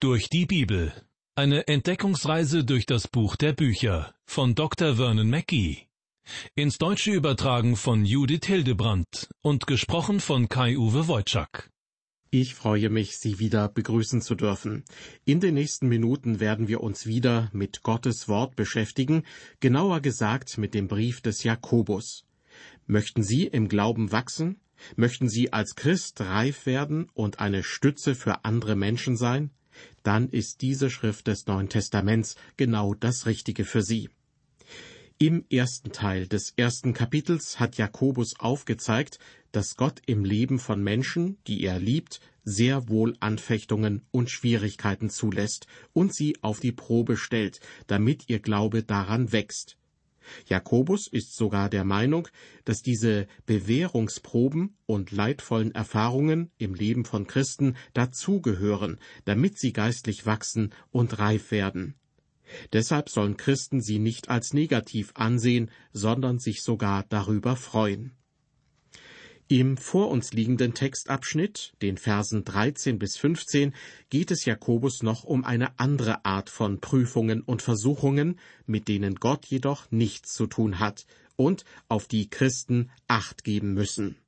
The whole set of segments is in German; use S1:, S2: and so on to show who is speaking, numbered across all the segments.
S1: Durch die Bibel. Eine Entdeckungsreise durch das Buch der Bücher von Dr. Vernon Mackey. Ins Deutsche übertragen von Judith Hildebrandt und gesprochen von Kai-Uwe Wojczak.
S2: Ich freue mich, Sie wieder begrüßen zu dürfen. In den nächsten Minuten werden wir uns wieder mit Gottes Wort beschäftigen, genauer gesagt mit dem Brief des Jakobus. Möchten Sie im Glauben wachsen? Möchten Sie als Christ reif werden und eine Stütze für andere Menschen sein? Dann ist diese Schrift des Neuen Testaments genau das Richtige für Sie. Im ersten Teil des ersten Kapitels hat Jakobus aufgezeigt, dass Gott im Leben von Menschen, die er liebt, sehr wohl Anfechtungen und Schwierigkeiten zulässt und sie auf die Probe stellt, damit ihr Glaube daran wächst. Jakobus ist sogar der Meinung, dass diese Bewährungsproben und leidvollen Erfahrungen im Leben von Christen dazugehören, damit sie geistlich wachsen und reif werden. Deshalb sollen Christen sie nicht als negativ ansehen, sondern sich sogar darüber freuen. Im vor uns liegenden Textabschnitt, den Versen 13 bis 15, geht es Jakobus noch um eine andere Art von Prüfungen und Versuchungen, mit denen Gott jedoch nichts zu tun hat und auf die Christen Acht geben müssen.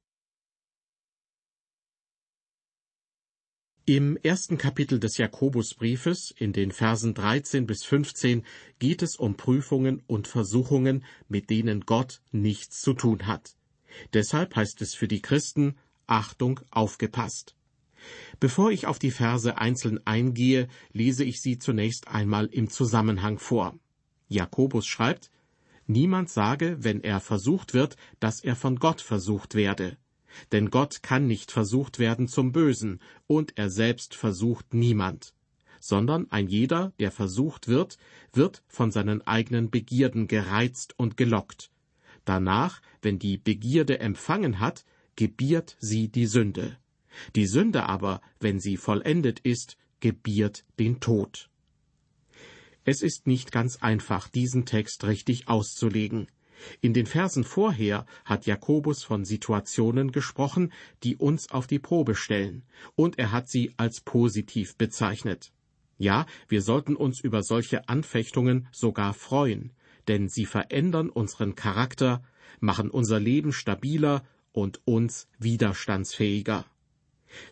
S2: Im ersten Kapitel des Jakobusbriefes, in den Versen 13 bis 15, geht es um Prüfungen und Versuchungen, mit denen Gott nichts zu tun hat. Deshalb heißt es für die Christen Achtung, aufgepasst. Bevor ich auf die Verse einzeln eingehe, lese ich sie zunächst einmal im Zusammenhang vor. Jakobus schreibt, Niemand sage, wenn er versucht wird, dass er von Gott versucht werde. Denn Gott kann nicht versucht werden zum Bösen, und er selbst versucht niemand. Sondern ein jeder, der versucht wird, wird von seinen eigenen Begierden gereizt und gelockt. Danach, wenn die Begierde empfangen hat, gebiert sie die Sünde. Die Sünde aber, wenn sie vollendet ist, gebiert den Tod. Es ist nicht ganz einfach, diesen Text richtig auszulegen. In den Versen vorher hat Jakobus von Situationen gesprochen, die uns auf die Probe stellen, und er hat sie als positiv bezeichnet. Ja, wir sollten uns über solche Anfechtungen sogar freuen, denn sie verändern unseren Charakter, machen unser Leben stabiler und uns widerstandsfähiger.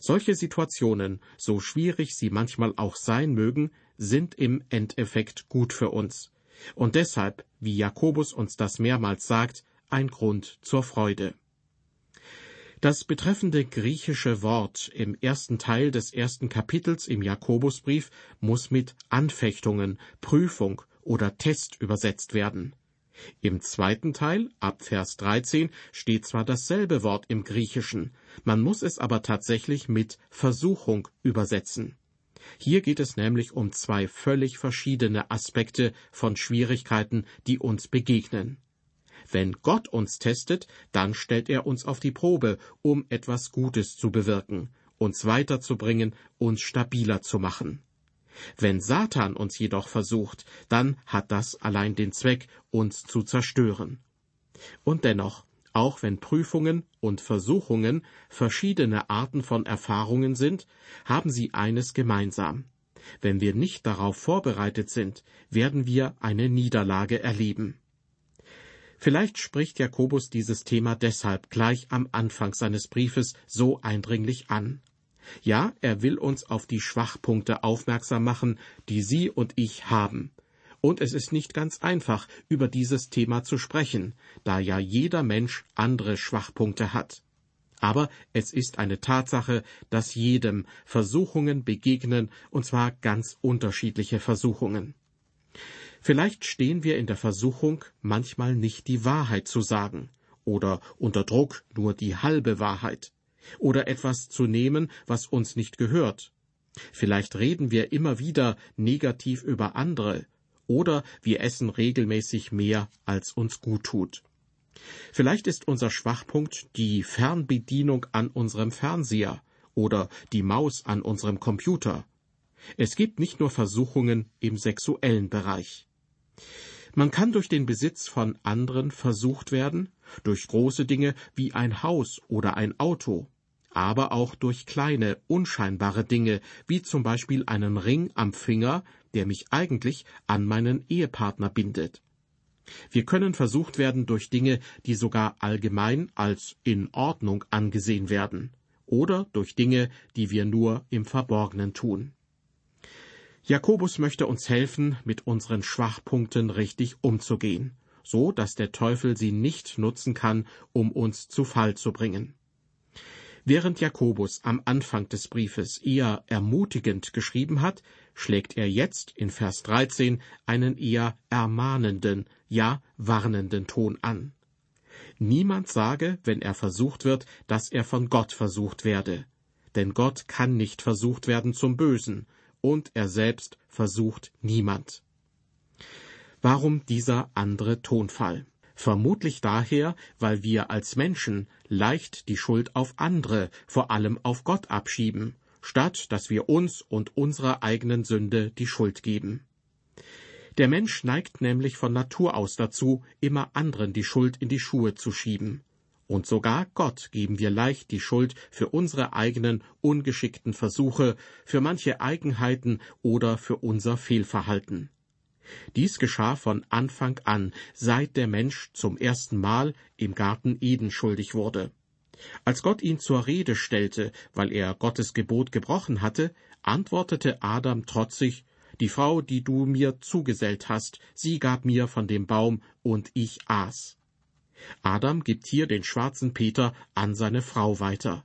S2: Solche Situationen, so schwierig sie manchmal auch sein mögen, sind im Endeffekt gut für uns. Und deshalb, wie Jakobus uns das mehrmals sagt, ein Grund zur Freude. Das betreffende griechische Wort im ersten Teil des ersten Kapitels im Jakobusbrief muss mit Anfechtungen, Prüfung oder Test übersetzt werden. Im zweiten Teil, ab Vers 13, steht zwar dasselbe Wort im Griechischen, man muss es aber tatsächlich mit Versuchung übersetzen. Hier geht es nämlich um zwei völlig verschiedene Aspekte von Schwierigkeiten, die uns begegnen. Wenn Gott uns testet, dann stellt er uns auf die Probe, um etwas Gutes zu bewirken, uns weiterzubringen, uns stabiler zu machen. Wenn Satan uns jedoch versucht, dann hat das allein den Zweck, uns zu zerstören. Und dennoch, auch wenn Prüfungen und Versuchungen verschiedene Arten von Erfahrungen sind, haben sie eines gemeinsam. Wenn wir nicht darauf vorbereitet sind, werden wir eine Niederlage erleben. Vielleicht spricht Jakobus dieses Thema deshalb gleich am Anfang seines Briefes so eindringlich an. Ja, er will uns auf die Schwachpunkte aufmerksam machen, die Sie und ich haben. Und es ist nicht ganz einfach, über dieses Thema zu sprechen, da ja jeder Mensch andere Schwachpunkte hat. Aber es ist eine Tatsache, dass jedem Versuchungen begegnen, und zwar ganz unterschiedliche Versuchungen. Vielleicht stehen wir in der Versuchung, manchmal nicht die Wahrheit zu sagen, oder unter Druck nur die halbe Wahrheit oder etwas zu nehmen, was uns nicht gehört. Vielleicht reden wir immer wieder negativ über andere, oder wir essen regelmäßig mehr, als uns gut tut. Vielleicht ist unser Schwachpunkt die Fernbedienung an unserem Fernseher oder die Maus an unserem Computer. Es gibt nicht nur Versuchungen im sexuellen Bereich. Man kann durch den Besitz von anderen versucht werden, durch große Dinge wie ein Haus oder ein Auto, aber auch durch kleine, unscheinbare Dinge, wie zum Beispiel einen Ring am Finger, der mich eigentlich an meinen Ehepartner bindet. Wir können versucht werden durch Dinge, die sogar allgemein als in Ordnung angesehen werden, oder durch Dinge, die wir nur im Verborgenen tun. Jakobus möchte uns helfen, mit unseren Schwachpunkten richtig umzugehen, so dass der Teufel sie nicht nutzen kann, um uns zu Fall zu bringen. Während Jakobus am Anfang des Briefes eher ermutigend geschrieben hat, schlägt er jetzt in Vers 13 einen eher ermahnenden, ja warnenden Ton an. Niemand sage, wenn er versucht wird, dass er von Gott versucht werde. Denn Gott kann nicht versucht werden zum Bösen, und er selbst versucht niemand. Warum dieser andere Tonfall? Vermutlich daher, weil wir als Menschen leicht die Schuld auf andere, vor allem auf Gott abschieben, statt dass wir uns und unserer eigenen Sünde die Schuld geben. Der Mensch neigt nämlich von Natur aus dazu, immer anderen die Schuld in die Schuhe zu schieben. Und sogar Gott geben wir leicht die Schuld für unsere eigenen ungeschickten Versuche, für manche Eigenheiten oder für unser Fehlverhalten. Dies geschah von Anfang an, seit der Mensch zum ersten Mal im Garten Eden schuldig wurde. Als Gott ihn zur Rede stellte, weil er Gottes Gebot gebrochen hatte, antwortete Adam trotzig Die Frau, die du mir zugesellt hast, sie gab mir von dem Baum, und ich aß. Adam gibt hier den schwarzen Peter an seine Frau weiter.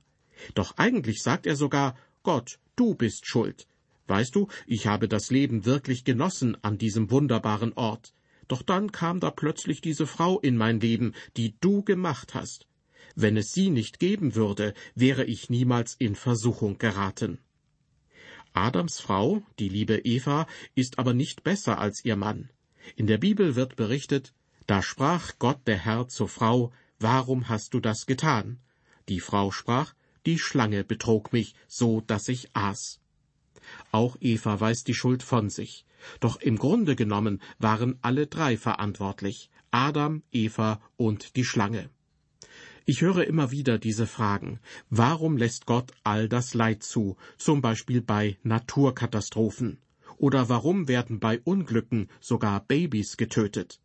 S2: Doch eigentlich sagt er sogar Gott, du bist schuld, Weißt du, ich habe das Leben wirklich genossen an diesem wunderbaren Ort. Doch dann kam da plötzlich diese Frau in mein Leben, die du gemacht hast. Wenn es sie nicht geben würde, wäre ich niemals in Versuchung geraten. Adams Frau, die liebe Eva, ist aber nicht besser als ihr Mann. In der Bibel wird berichtet, da sprach Gott der Herr zur Frau, Warum hast du das getan? Die Frau sprach, Die Schlange betrog mich, so dass ich aß. Auch Eva weist die Schuld von sich. Doch im Grunde genommen waren alle drei verantwortlich Adam, Eva und die Schlange. Ich höre immer wieder diese Fragen. Warum lässt Gott all das Leid zu, zum Beispiel bei Naturkatastrophen? Oder warum werden bei Unglücken sogar Babys getötet?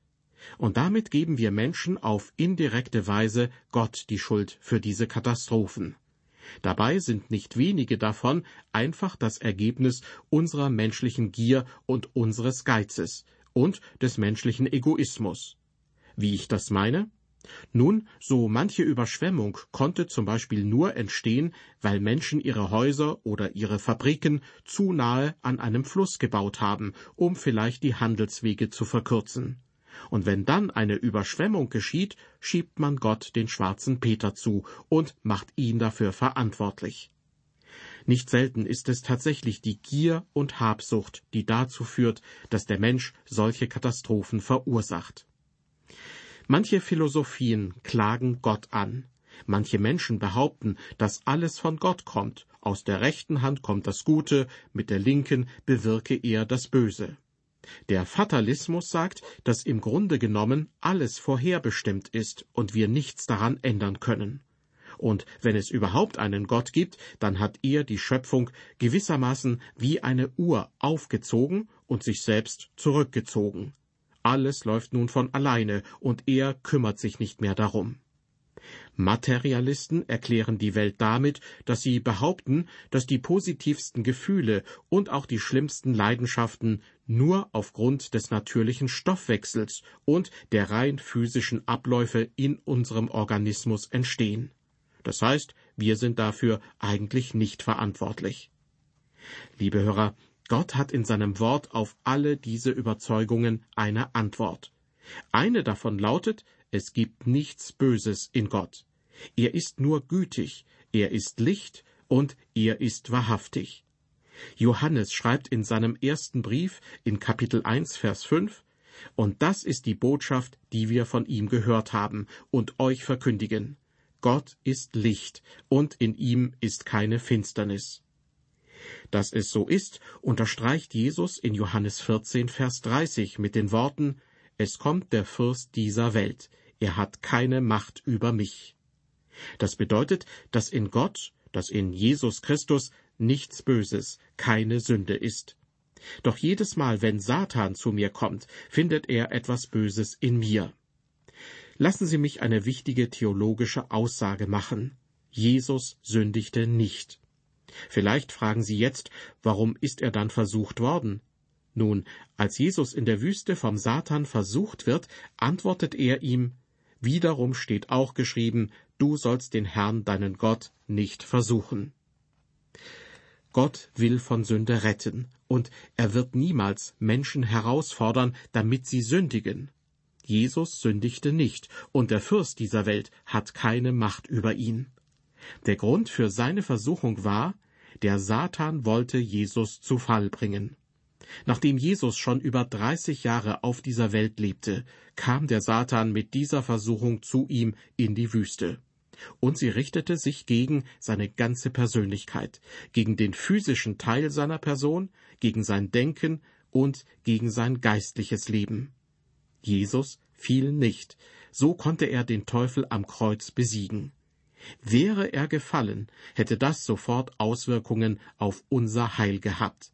S2: Und damit geben wir Menschen auf indirekte Weise Gott die Schuld für diese Katastrophen. Dabei sind nicht wenige davon einfach das Ergebnis unserer menschlichen Gier und unseres Geizes und des menschlichen Egoismus. Wie ich das meine? Nun, so manche Überschwemmung konnte zum Beispiel nur entstehen, weil Menschen ihre Häuser oder ihre Fabriken zu nahe an einem Fluss gebaut haben, um vielleicht die Handelswege zu verkürzen. Und wenn dann eine Überschwemmung geschieht, schiebt man Gott den schwarzen Peter zu und macht ihn dafür verantwortlich. Nicht selten ist es tatsächlich die Gier und Habsucht, die dazu führt, dass der Mensch solche Katastrophen verursacht. Manche Philosophien klagen Gott an. Manche Menschen behaupten, dass alles von Gott kommt. Aus der rechten Hand kommt das Gute, mit der linken bewirke er das Böse. Der Fatalismus sagt, dass im Grunde genommen alles vorherbestimmt ist und wir nichts daran ändern können. Und wenn es überhaupt einen Gott gibt, dann hat er die Schöpfung gewissermaßen wie eine Uhr aufgezogen und sich selbst zurückgezogen. Alles läuft nun von alleine, und er kümmert sich nicht mehr darum. Materialisten erklären die Welt damit, dass sie behaupten, dass die positivsten Gefühle und auch die schlimmsten Leidenschaften nur aufgrund des natürlichen Stoffwechsels und der rein physischen Abläufe in unserem Organismus entstehen. Das heißt, wir sind dafür eigentlich nicht verantwortlich. Liebe Hörer, Gott hat in seinem Wort auf alle diese Überzeugungen eine Antwort. Eine davon lautet, es gibt nichts Böses in Gott. Er ist nur gütig, er ist Licht und er ist wahrhaftig. Johannes schreibt in seinem ersten Brief in Kapitel 1, Vers 5, und das ist die Botschaft, die wir von ihm gehört haben und euch verkündigen. Gott ist Licht, und in ihm ist keine Finsternis. Dass es so ist, unterstreicht Jesus in Johannes 14, Vers 30 mit den Worten, Es kommt der Fürst dieser Welt, er hat keine Macht über mich. Das bedeutet, dass in Gott dass in Jesus Christus nichts Böses, keine Sünde ist. Doch jedes Mal, wenn Satan zu mir kommt, findet er etwas Böses in mir. Lassen Sie mich eine wichtige theologische Aussage machen. Jesus sündigte nicht. Vielleicht fragen Sie jetzt, warum ist er dann versucht worden? Nun, als Jesus in der Wüste vom Satan versucht wird, antwortet er ihm, wiederum steht auch geschrieben, du sollst den Herrn deinen Gott nicht versuchen. Gott will von Sünde retten, und er wird niemals Menschen herausfordern, damit sie sündigen. Jesus sündigte nicht, und der Fürst dieser Welt hat keine Macht über ihn. Der Grund für seine Versuchung war, der Satan wollte Jesus zu Fall bringen. Nachdem Jesus schon über dreißig Jahre auf dieser Welt lebte, kam der Satan mit dieser Versuchung zu ihm in die Wüste. Und sie richtete sich gegen seine ganze Persönlichkeit, gegen den physischen Teil seiner Person, gegen sein Denken und gegen sein geistliches Leben. Jesus fiel nicht, so konnte er den Teufel am Kreuz besiegen. Wäre er gefallen, hätte das sofort Auswirkungen auf unser Heil gehabt.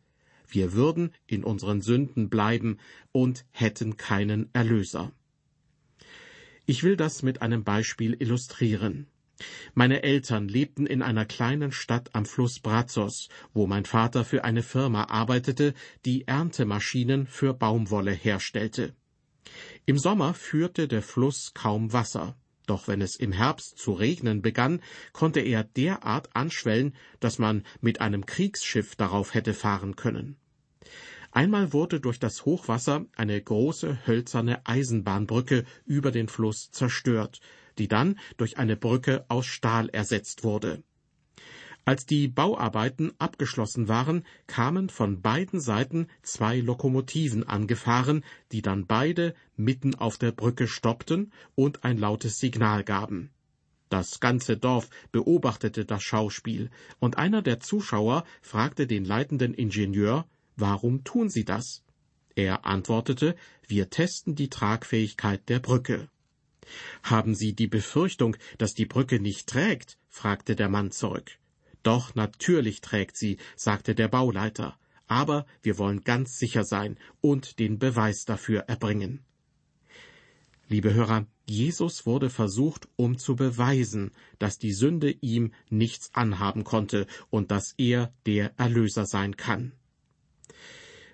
S2: Wir würden in unseren Sünden bleiben und hätten keinen Erlöser. Ich will das mit einem Beispiel illustrieren. Meine Eltern lebten in einer kleinen Stadt am Fluss Brazos, wo mein Vater für eine Firma arbeitete, die Erntemaschinen für Baumwolle herstellte. Im Sommer führte der Fluss kaum Wasser. Doch wenn es im Herbst zu regnen begann, konnte er derart anschwellen, dass man mit einem Kriegsschiff darauf hätte fahren können. Einmal wurde durch das Hochwasser eine große hölzerne Eisenbahnbrücke über den Fluss zerstört, die dann durch eine Brücke aus Stahl ersetzt wurde. Als die Bauarbeiten abgeschlossen waren, kamen von beiden Seiten zwei Lokomotiven angefahren, die dann beide mitten auf der Brücke stoppten und ein lautes Signal gaben. Das ganze Dorf beobachtete das Schauspiel, und einer der Zuschauer fragte den leitenden Ingenieur, warum tun Sie das? Er antwortete, wir testen die Tragfähigkeit der Brücke. Haben Sie die Befürchtung, dass die Brücke nicht trägt? fragte der Mann zurück. Doch natürlich trägt sie, sagte der Bauleiter, aber wir wollen ganz sicher sein und den Beweis dafür erbringen. Liebe Hörer, Jesus wurde versucht, um zu beweisen, dass die Sünde ihm nichts anhaben konnte und dass er der Erlöser sein kann.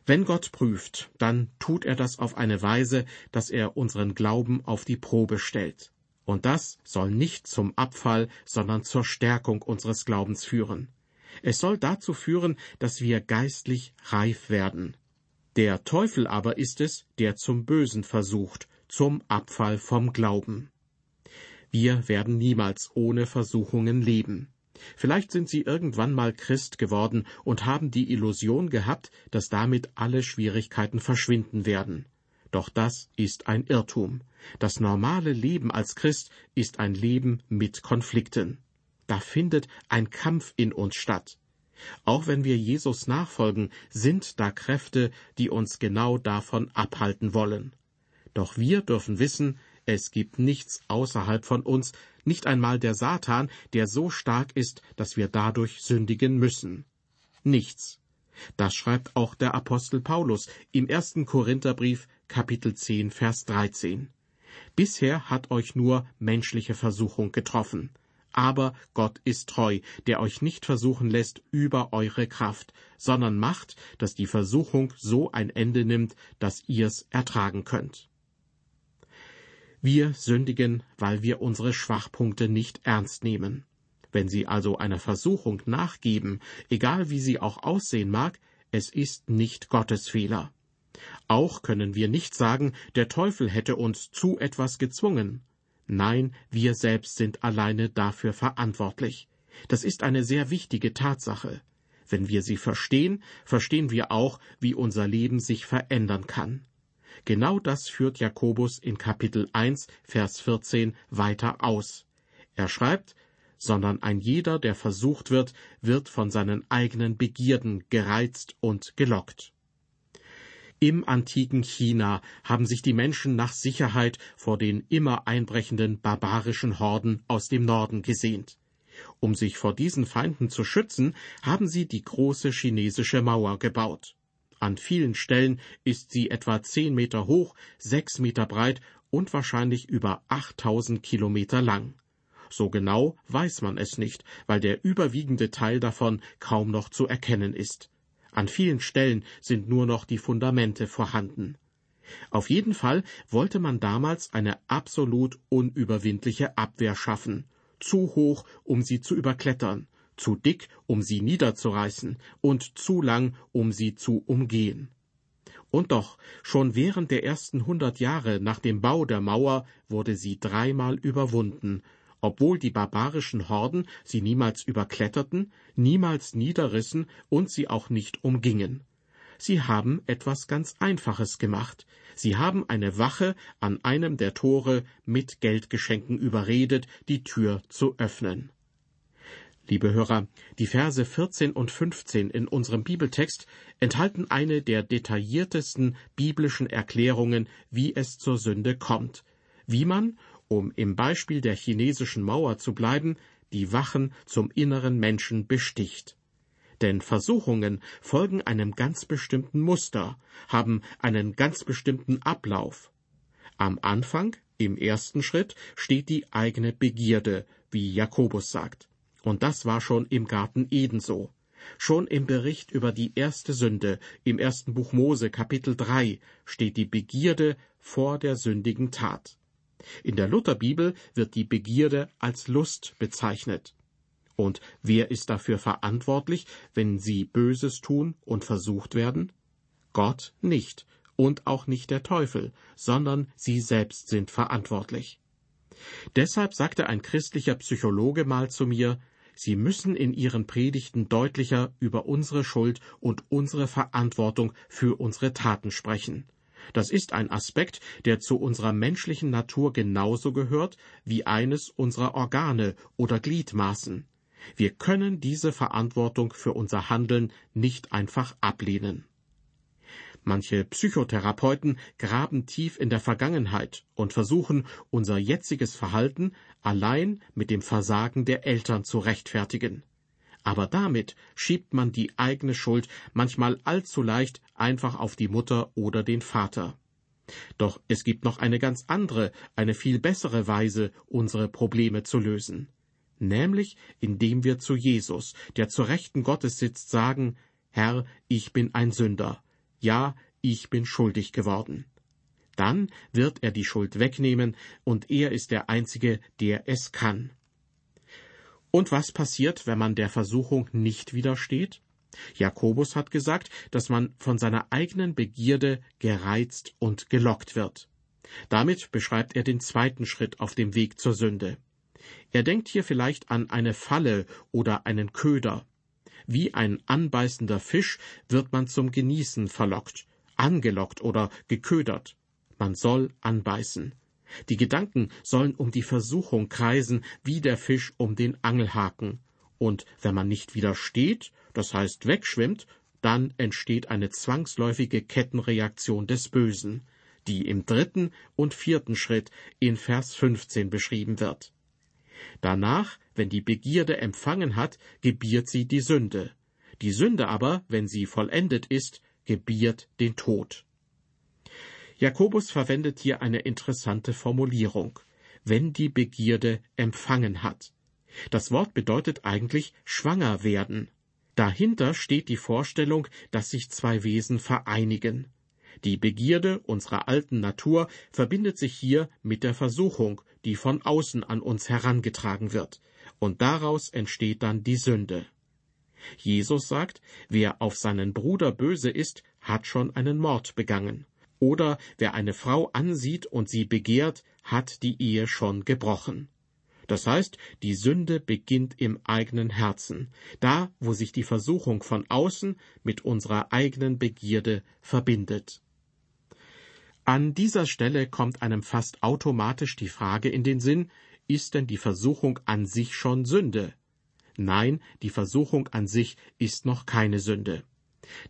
S2: Wenn Gott prüft, dann tut er das auf eine Weise, dass er unseren Glauben auf die Probe stellt. Und das soll nicht zum Abfall, sondern zur Stärkung unseres Glaubens führen. Es soll dazu führen, dass wir geistlich reif werden. Der Teufel aber ist es, der zum Bösen versucht, zum Abfall vom Glauben. Wir werden niemals ohne Versuchungen leben. Vielleicht sind Sie irgendwann mal Christ geworden und haben die Illusion gehabt, dass damit alle Schwierigkeiten verschwinden werden. Doch das ist ein Irrtum. Das normale Leben als Christ ist ein Leben mit Konflikten. Da findet ein Kampf in uns statt. Auch wenn wir Jesus nachfolgen, sind da Kräfte, die uns genau davon abhalten wollen. Doch wir dürfen wissen, es gibt nichts außerhalb von uns, nicht einmal der Satan, der so stark ist, dass wir dadurch sündigen müssen. Nichts. Das schreibt auch der Apostel Paulus im ersten Korintherbrief Kapitel 10 Vers 13. Bisher hat euch nur menschliche Versuchung getroffen. Aber Gott ist treu, der euch nicht versuchen lässt über eure Kraft, sondern macht, dass die Versuchung so ein Ende nimmt, dass ihr's ertragen könnt. Wir sündigen, weil wir unsere Schwachpunkte nicht ernst nehmen. Wenn Sie also einer Versuchung nachgeben, egal wie sie auch aussehen mag, es ist nicht Gottes Fehler. Auch können wir nicht sagen, der Teufel hätte uns zu etwas gezwungen. Nein, wir selbst sind alleine dafür verantwortlich. Das ist eine sehr wichtige Tatsache. Wenn wir sie verstehen, verstehen wir auch, wie unser Leben sich verändern kann. Genau das führt Jakobus in Kapitel 1, Vers 14 weiter aus. Er schreibt, sondern ein jeder, der versucht wird, wird von seinen eigenen Begierden gereizt und gelockt. Im antiken China haben sich die Menschen nach Sicherheit vor den immer einbrechenden barbarischen Horden aus dem Norden gesehnt. Um sich vor diesen Feinden zu schützen, haben sie die große chinesische Mauer gebaut. An vielen Stellen ist sie etwa zehn Meter hoch, sechs Meter breit und wahrscheinlich über 8000 Kilometer lang. So genau weiß man es nicht, weil der überwiegende Teil davon kaum noch zu erkennen ist. An vielen Stellen sind nur noch die Fundamente vorhanden. Auf jeden Fall wollte man damals eine absolut unüberwindliche Abwehr schaffen, zu hoch, um sie zu überklettern, zu dick, um sie niederzureißen, und zu lang, um sie zu umgehen. Und doch, schon während der ersten hundert Jahre nach dem Bau der Mauer wurde sie dreimal überwunden, obwohl die barbarischen Horden sie niemals überkletterten, niemals niederrissen und sie auch nicht umgingen. Sie haben etwas ganz Einfaches gemacht. Sie haben eine Wache an einem der Tore mit Geldgeschenken überredet, die Tür zu öffnen. Liebe Hörer, die Verse 14 und 15 in unserem Bibeltext enthalten eine der detailliertesten biblischen Erklärungen, wie es zur Sünde kommt, wie man, um im Beispiel der chinesischen Mauer zu bleiben, die Wachen zum inneren Menschen besticht. Denn Versuchungen folgen einem ganz bestimmten Muster, haben einen ganz bestimmten Ablauf. Am Anfang, im ersten Schritt, steht die eigene Begierde, wie Jakobus sagt. Und das war schon im Garten Eden so. Schon im Bericht über die erste Sünde im ersten Buch Mose Kapitel 3 steht die Begierde vor der sündigen Tat. In der Lutherbibel wird die Begierde als Lust bezeichnet. Und wer ist dafür verantwortlich, wenn sie Böses tun und versucht werden? Gott nicht und auch nicht der Teufel, sondern sie selbst sind verantwortlich. Deshalb sagte ein christlicher Psychologe mal zu mir, Sie müssen in Ihren Predigten deutlicher über unsere Schuld und unsere Verantwortung für unsere Taten sprechen. Das ist ein Aspekt, der zu unserer menschlichen Natur genauso gehört wie eines unserer Organe oder Gliedmaßen. Wir können diese Verantwortung für unser Handeln nicht einfach ablehnen. Manche Psychotherapeuten graben tief in der Vergangenheit und versuchen, unser jetziges Verhalten allein mit dem Versagen der Eltern zu rechtfertigen. Aber damit schiebt man die eigene Schuld manchmal allzu leicht einfach auf die Mutter oder den Vater. Doch es gibt noch eine ganz andere, eine viel bessere Weise, unsere Probleme zu lösen. Nämlich indem wir zu Jesus, der zur Rechten Gottes sitzt, sagen, Herr, ich bin ein Sünder ja, ich bin schuldig geworden. Dann wird er die Schuld wegnehmen, und er ist der Einzige, der es kann. Und was passiert, wenn man der Versuchung nicht widersteht? Jakobus hat gesagt, dass man von seiner eigenen Begierde gereizt und gelockt wird. Damit beschreibt er den zweiten Schritt auf dem Weg zur Sünde. Er denkt hier vielleicht an eine Falle oder einen Köder. Wie ein anbeißender Fisch wird man zum Genießen verlockt, angelockt oder geködert. Man soll anbeißen. Die Gedanken sollen um die Versuchung kreisen, wie der Fisch um den Angelhaken. Und wenn man nicht widersteht, das heißt wegschwimmt, dann entsteht eine zwangsläufige Kettenreaktion des Bösen, die im dritten und vierten Schritt in Vers 15 beschrieben wird. Danach, wenn die Begierde empfangen hat, gebiert sie die Sünde. Die Sünde aber, wenn sie vollendet ist, gebiert den Tod. Jakobus verwendet hier eine interessante Formulierung, wenn die Begierde empfangen hat. Das Wort bedeutet eigentlich schwanger werden. Dahinter steht die Vorstellung, dass sich zwei Wesen vereinigen. Die Begierde unserer alten Natur verbindet sich hier mit der Versuchung, die von außen an uns herangetragen wird, und daraus entsteht dann die Sünde. Jesus sagt, wer auf seinen Bruder böse ist, hat schon einen Mord begangen. Oder wer eine Frau ansieht und sie begehrt, hat die Ehe schon gebrochen. Das heißt, die Sünde beginnt im eigenen Herzen, da wo sich die Versuchung von außen mit unserer eigenen Begierde verbindet. An dieser Stelle kommt einem fast automatisch die Frage in den Sinn, ist denn die Versuchung an sich schon Sünde? Nein, die Versuchung an sich ist noch keine Sünde.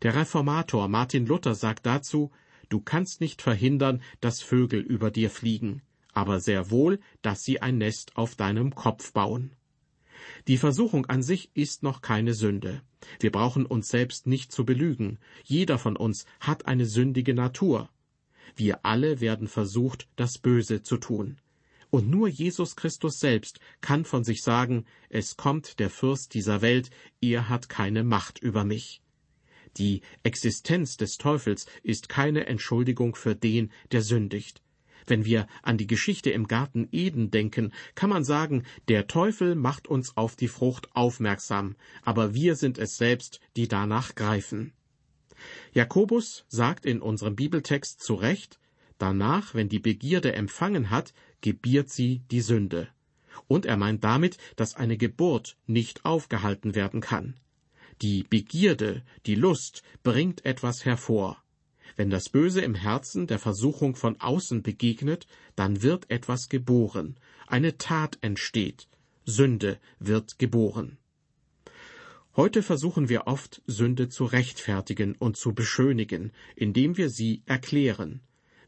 S2: Der Reformator Martin Luther sagt dazu, du kannst nicht verhindern, dass Vögel über dir fliegen, aber sehr wohl, dass sie ein Nest auf deinem Kopf bauen. Die Versuchung an sich ist noch keine Sünde. Wir brauchen uns selbst nicht zu belügen. Jeder von uns hat eine sündige Natur. Wir alle werden versucht, das Böse zu tun. Und nur Jesus Christus selbst kann von sich sagen, es kommt der Fürst dieser Welt, er hat keine Macht über mich. Die Existenz des Teufels ist keine Entschuldigung für den, der sündigt. Wenn wir an die Geschichte im Garten Eden denken, kann man sagen, der Teufel macht uns auf die Frucht aufmerksam, aber wir sind es selbst, die danach greifen. Jakobus sagt in unserem Bibeltext zu Recht, danach, wenn die Begierde empfangen hat, gebiert sie die Sünde. Und er meint damit, dass eine Geburt nicht aufgehalten werden kann. Die Begierde, die Lust bringt etwas hervor. Wenn das Böse im Herzen der Versuchung von außen begegnet, dann wird etwas geboren, eine Tat entsteht, Sünde wird geboren. Heute versuchen wir oft, Sünde zu rechtfertigen und zu beschönigen, indem wir sie erklären.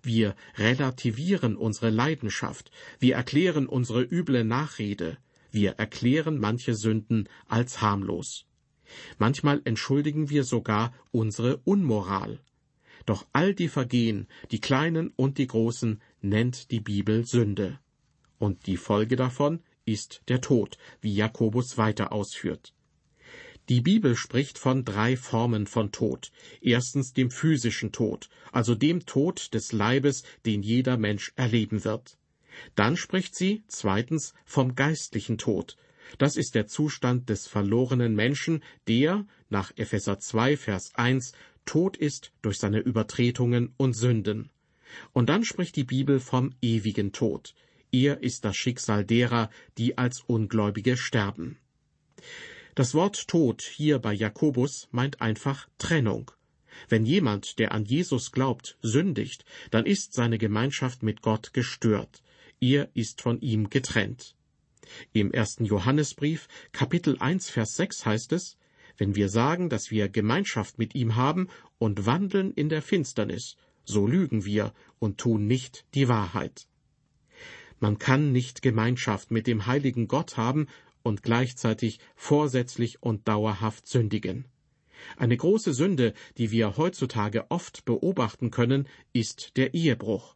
S2: Wir relativieren unsere Leidenschaft, wir erklären unsere üble Nachrede, wir erklären manche Sünden als harmlos. Manchmal entschuldigen wir sogar unsere Unmoral. Doch all die Vergehen, die kleinen und die großen, nennt die Bibel Sünde. Und die Folge davon ist der Tod, wie Jakobus weiter ausführt. Die Bibel spricht von drei Formen von Tod. Erstens dem physischen Tod, also dem Tod des Leibes, den jeder Mensch erleben wird. Dann spricht sie zweitens vom geistlichen Tod. Das ist der Zustand des verlorenen Menschen, der, nach Epheser 2, Vers 1, tot ist durch seine Übertretungen und Sünden. Und dann spricht die Bibel vom ewigen Tod. Er ist das Schicksal derer, die als Ungläubige sterben. Das Wort Tod hier bei Jakobus meint einfach Trennung. Wenn jemand, der an Jesus glaubt, sündigt, dann ist seine Gemeinschaft mit Gott gestört. Er ist von ihm getrennt. Im ersten Johannesbrief, Kapitel 1, Vers 6 heißt es, wenn wir sagen, dass wir Gemeinschaft mit ihm haben und wandeln in der Finsternis, so lügen wir und tun nicht die Wahrheit. Man kann nicht Gemeinschaft mit dem heiligen Gott haben und gleichzeitig vorsätzlich und dauerhaft sündigen. Eine große Sünde, die wir heutzutage oft beobachten können, ist der Ehebruch.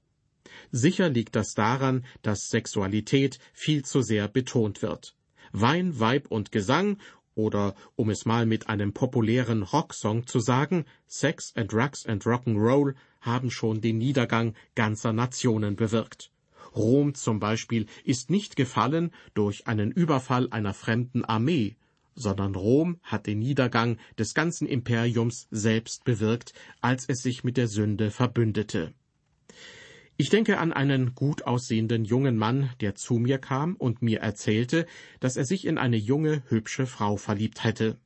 S2: Sicher liegt das daran, dass Sexualität viel zu sehr betont wird. Wein, Weib und Gesang oder, um es mal mit einem populären Rocksong zu sagen, Sex and Drugs and Rock'n'Roll haben schon den Niedergang ganzer Nationen bewirkt. Rom zum Beispiel ist nicht gefallen durch einen Überfall einer fremden Armee, sondern Rom hat den Niedergang des ganzen Imperiums selbst bewirkt, als es sich mit der Sünde verbündete. Ich denke an einen gut aussehenden jungen Mann, der zu mir kam und mir erzählte, dass er sich in eine junge, hübsche Frau verliebt hätte.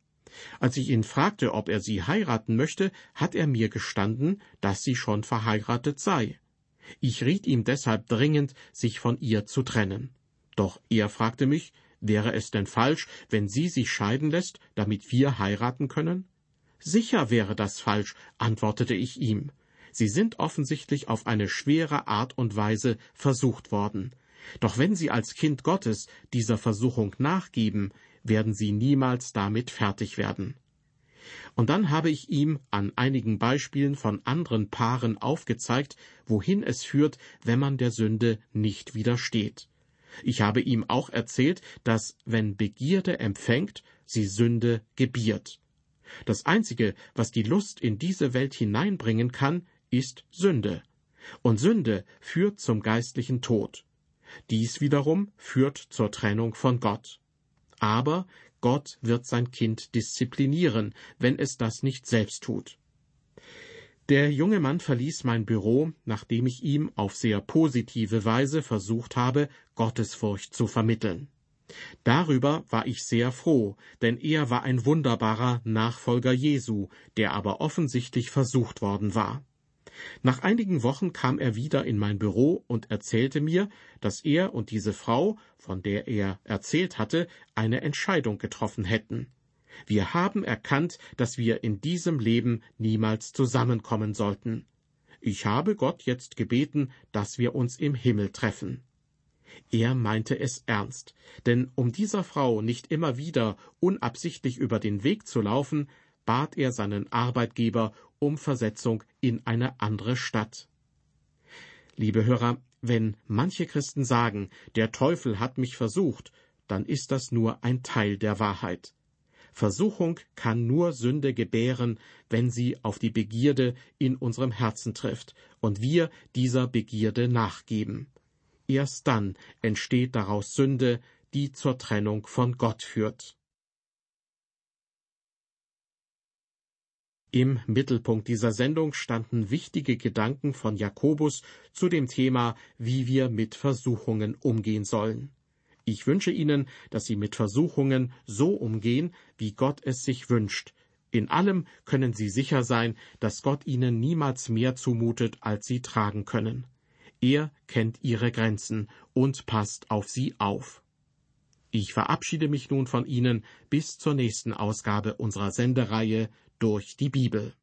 S2: Als ich ihn fragte, ob er sie heiraten möchte, hat er mir gestanden, dass sie schon verheiratet sei. Ich riet ihm deshalb dringend, sich von ihr zu trennen. Doch er fragte mich, wäre es denn falsch, wenn sie sich scheiden lässt, damit wir heiraten können? Sicher wäre das falsch, antwortete ich ihm. Sie sind offensichtlich auf eine schwere Art und Weise versucht worden. Doch wenn Sie als Kind Gottes dieser Versuchung nachgeben, werden Sie niemals damit fertig werden. Und dann habe ich ihm an einigen Beispielen von anderen Paaren aufgezeigt, wohin es führt, wenn man der Sünde nicht widersteht. Ich habe ihm auch erzählt, dass, wenn Begierde empfängt, sie Sünde gebiert. Das Einzige, was die Lust in diese Welt hineinbringen kann, ist Sünde. Und Sünde führt zum geistlichen Tod. Dies wiederum führt zur Trennung von Gott. Aber Gott wird sein Kind disziplinieren, wenn es das nicht selbst tut. Der junge Mann verließ mein Büro, nachdem ich ihm auf sehr positive Weise versucht habe, Gottesfurcht zu vermitteln. Darüber war ich sehr froh, denn er war ein wunderbarer Nachfolger Jesu, der aber offensichtlich versucht worden war. Nach einigen Wochen kam er wieder in mein Büro und erzählte mir, dass er und diese Frau, von der er erzählt hatte, eine Entscheidung getroffen hätten. Wir haben erkannt, dass wir in diesem Leben niemals zusammenkommen sollten. Ich habe Gott jetzt gebeten, dass wir uns im Himmel treffen. Er meinte es ernst, denn um dieser Frau nicht immer wieder unabsichtlich über den Weg zu laufen, bat er seinen Arbeitgeber um Versetzung in eine andere Stadt. Liebe Hörer, wenn manche Christen sagen, der Teufel hat mich versucht, dann ist das nur ein Teil der Wahrheit. Versuchung kann nur Sünde gebären, wenn sie auf die Begierde in unserem Herzen trifft und wir dieser Begierde nachgeben. Erst dann entsteht daraus Sünde, die zur Trennung von Gott führt. Im Mittelpunkt dieser Sendung standen wichtige Gedanken von Jakobus zu dem Thema, wie wir mit Versuchungen umgehen sollen. Ich wünsche Ihnen, dass Sie mit Versuchungen so umgehen, wie Gott es sich wünscht. In allem können Sie sicher sein, dass Gott Ihnen niemals mehr zumutet, als Sie tragen können. Er kennt Ihre Grenzen und passt auf Sie auf. Ich verabschiede mich nun von Ihnen bis zur nächsten Ausgabe unserer Sendereihe durch die Bibel.